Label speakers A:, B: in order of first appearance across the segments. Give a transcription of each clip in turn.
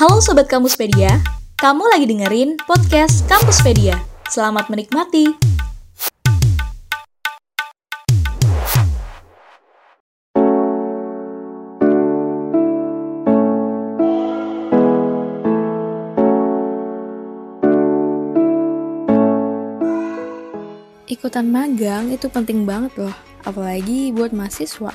A: Halo Sobat Kampuspedia, kamu lagi dengerin podcast Kampuspedia. Selamat menikmati. Ikutan magang itu penting banget loh, apalagi buat mahasiswa.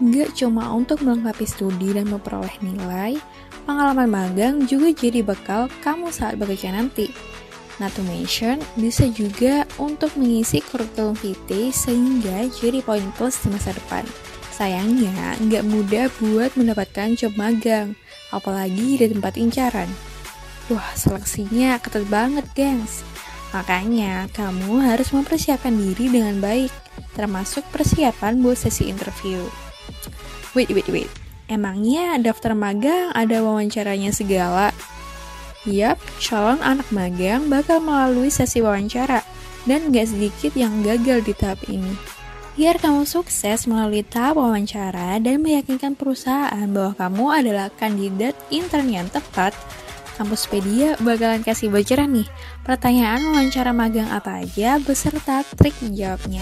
A: Nggak cuma untuk melengkapi studi dan memperoleh nilai, pengalaman magang juga jadi bekal kamu saat bekerja nanti. Not to mention, bisa juga untuk mengisi kurikulum vitae sehingga jadi poin plus di masa depan. Sayangnya, nggak mudah buat mendapatkan job magang, apalagi di tempat incaran. Wah, seleksinya ketat banget, gengs. Makanya, kamu harus mempersiapkan diri dengan baik, termasuk persiapan buat sesi interview. Wait, wait, wait. Emangnya daftar magang ada wawancaranya segala? Yap, calon anak magang bakal melalui sesi wawancara, dan gak sedikit yang gagal di tahap ini. Biar kamu sukses melalui tahap wawancara dan meyakinkan perusahaan bahwa kamu adalah kandidat intern yang tepat, Kampuspedia bakalan kasih bocoran nih, pertanyaan wawancara magang apa aja beserta trik menjawabnya.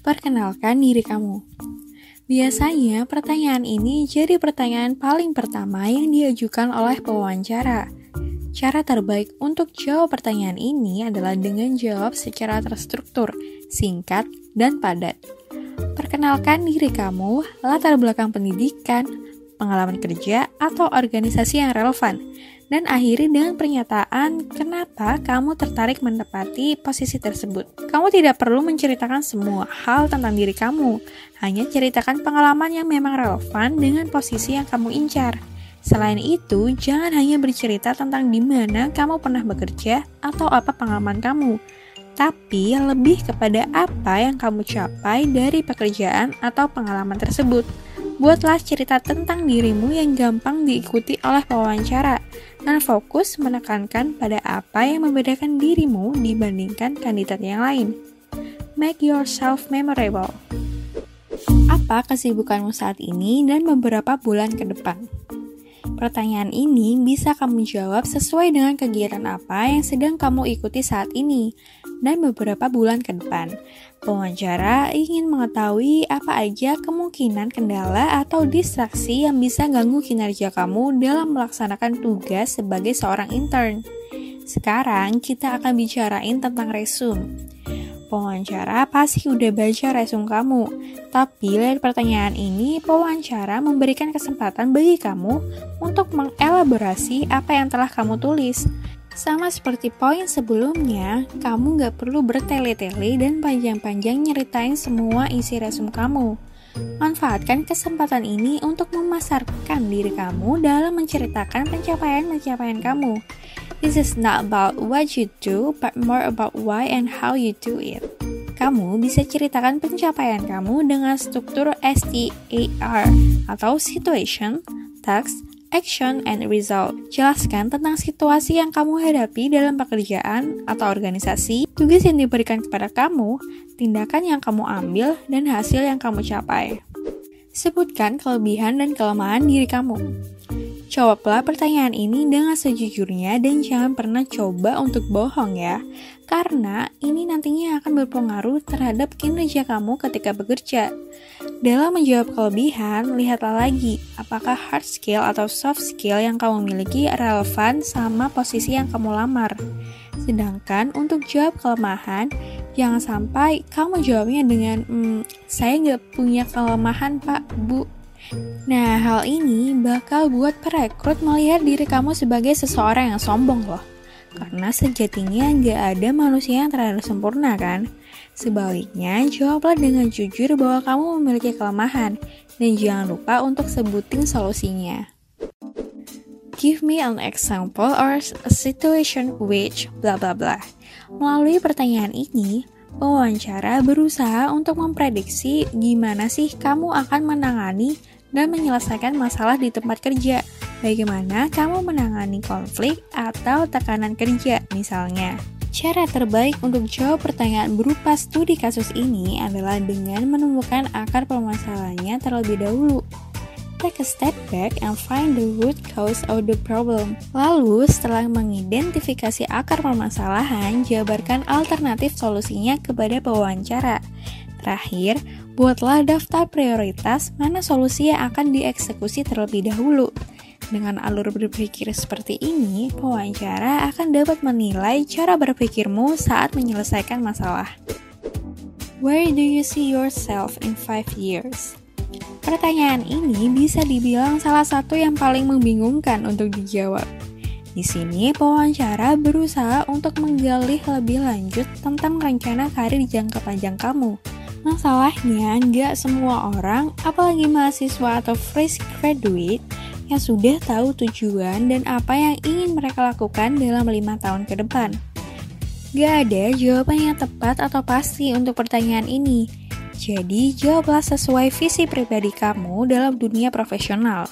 A: Perkenalkan diri kamu. Biasanya pertanyaan ini jadi pertanyaan paling pertama yang diajukan oleh pewawancara. Cara terbaik untuk jawab pertanyaan ini adalah dengan jawab secara terstruktur, singkat, dan padat. Perkenalkan diri kamu, latar belakang pendidikan, pengalaman kerja, atau organisasi yang relevan. Dan akhiri dengan pernyataan kenapa kamu tertarik menepati posisi tersebut. Kamu tidak perlu menceritakan semua hal tentang diri kamu, hanya ceritakan pengalaman yang memang relevan dengan posisi yang kamu incar. Selain itu, jangan hanya bercerita tentang di mana kamu pernah bekerja atau apa pengalaman kamu, tapi lebih kepada apa yang kamu capai dari pekerjaan atau pengalaman tersebut. Buatlah cerita tentang dirimu yang gampang diikuti oleh pewawancara, dan fokus menekankan pada apa yang membedakan dirimu dibandingkan kandidat yang lain. Make yourself memorable. Apa kesibukanmu saat ini dan beberapa bulan ke depan? Pertanyaan ini bisa kamu jawab sesuai dengan kegiatan apa yang sedang kamu ikuti saat ini dan beberapa bulan ke depan. Pewawancara ingin mengetahui apa aja kemungkinan kendala atau distraksi yang bisa ganggu kinerja kamu dalam melaksanakan tugas sebagai seorang intern. Sekarang kita akan bicarain tentang resume. Pewawancara pasti udah baca resume kamu, tapi dari pertanyaan ini, pewawancara memberikan kesempatan bagi kamu untuk mengelaborasi apa yang telah kamu tulis. Sama seperti poin sebelumnya, kamu gak perlu bertele-tele dan panjang-panjang nyeritain semua isi resume kamu. Manfaatkan kesempatan ini untuk memasarkan diri kamu dalam menceritakan pencapaian-pencapaian kamu. This is not about what you do, but more about why and how you do it. Kamu bisa ceritakan pencapaian kamu dengan struktur STAR atau Situation, Task, action, and result. Jelaskan tentang situasi yang kamu hadapi dalam pekerjaan atau organisasi, tugas yang diberikan kepada kamu, tindakan yang kamu ambil, dan hasil yang kamu capai. Sebutkan kelebihan dan kelemahan diri kamu. Jawablah pertanyaan ini dengan sejujurnya dan jangan pernah coba untuk bohong ya, karena ini nantinya akan berpengaruh terhadap kinerja kamu ketika bekerja. Dalam menjawab kelebihan, lihatlah lagi apakah hard skill atau soft skill yang kamu miliki relevan sama posisi yang kamu lamar. Sedangkan untuk jawab kelemahan, jangan sampai kamu jawabnya dengan, hmm, saya nggak punya kelemahan pak, bu, Nah, hal ini bakal buat perekrut melihat diri kamu sebagai seseorang yang sombong loh. Karena sejatinya nggak ada manusia yang terlalu sempurna kan? Sebaliknya, jawablah dengan jujur bahwa kamu memiliki kelemahan dan jangan lupa untuk sebutin solusinya. Give me an example or a situation which bla bla bla. Melalui pertanyaan ini, pewawancara berusaha untuk memprediksi gimana sih kamu akan menangani dan menyelesaikan masalah di tempat kerja. bagaimana kamu menangani konflik atau tekanan kerja misalnya. Cara terbaik untuk jawab pertanyaan berupa studi kasus ini adalah dengan menemukan akar permasalahannya terlebih dahulu. Take a step back and find the root cause of the problem. Lalu, setelah mengidentifikasi akar permasalahan, jabarkan alternatif solusinya kepada pewawancara. Terakhir, buatlah daftar prioritas mana solusi yang akan dieksekusi terlebih dahulu. Dengan alur berpikir seperti ini, pewawancara akan dapat menilai cara berpikirmu saat menyelesaikan masalah. Where do you see yourself in five years? Pertanyaan ini bisa dibilang salah satu yang paling membingungkan untuk dijawab. Di sini, pewawancara berusaha untuk menggali lebih lanjut tentang rencana karir jangka panjang kamu. Masalahnya, nggak semua orang, apalagi mahasiswa atau fresh graduate, yang sudah tahu tujuan dan apa yang ingin mereka lakukan dalam lima tahun ke depan. Gak ada jawaban yang tepat atau pasti untuk pertanyaan ini, jadi, jawablah sesuai visi pribadi kamu dalam dunia profesional.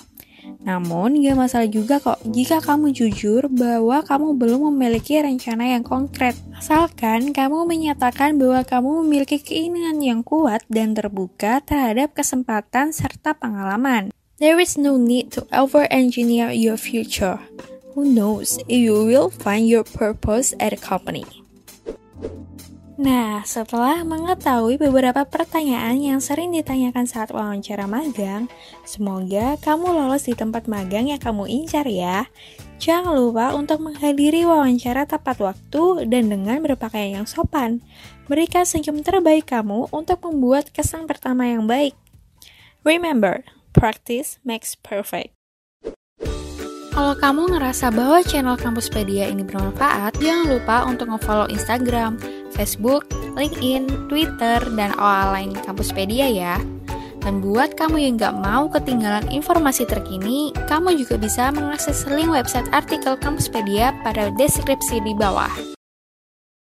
A: Namun, gak masalah juga kok jika kamu jujur bahwa kamu belum memiliki rencana yang konkret. Asalkan kamu menyatakan bahwa kamu memiliki keinginan yang kuat dan terbuka terhadap kesempatan serta pengalaman. There is no need to over-engineer your future. Who knows if you will find your purpose at a company. Nah, setelah mengetahui beberapa pertanyaan yang sering ditanyakan saat wawancara magang, semoga kamu lolos di tempat magang yang kamu incar ya. Jangan lupa untuk menghadiri wawancara tepat waktu dan dengan berpakaian yang sopan. Berikan senyum terbaik kamu untuk membuat kesan pertama yang baik. Remember, practice makes perfect. Kalau kamu ngerasa bahwa channel Kampuspedia ini bermanfaat, jangan lupa untuk nge-follow Instagram, Facebook, LinkedIn, Twitter, dan OA lain Kampuspedia ya. Dan buat kamu yang nggak mau ketinggalan informasi terkini, kamu juga bisa mengakses link website artikel Kampuspedia pada deskripsi di bawah.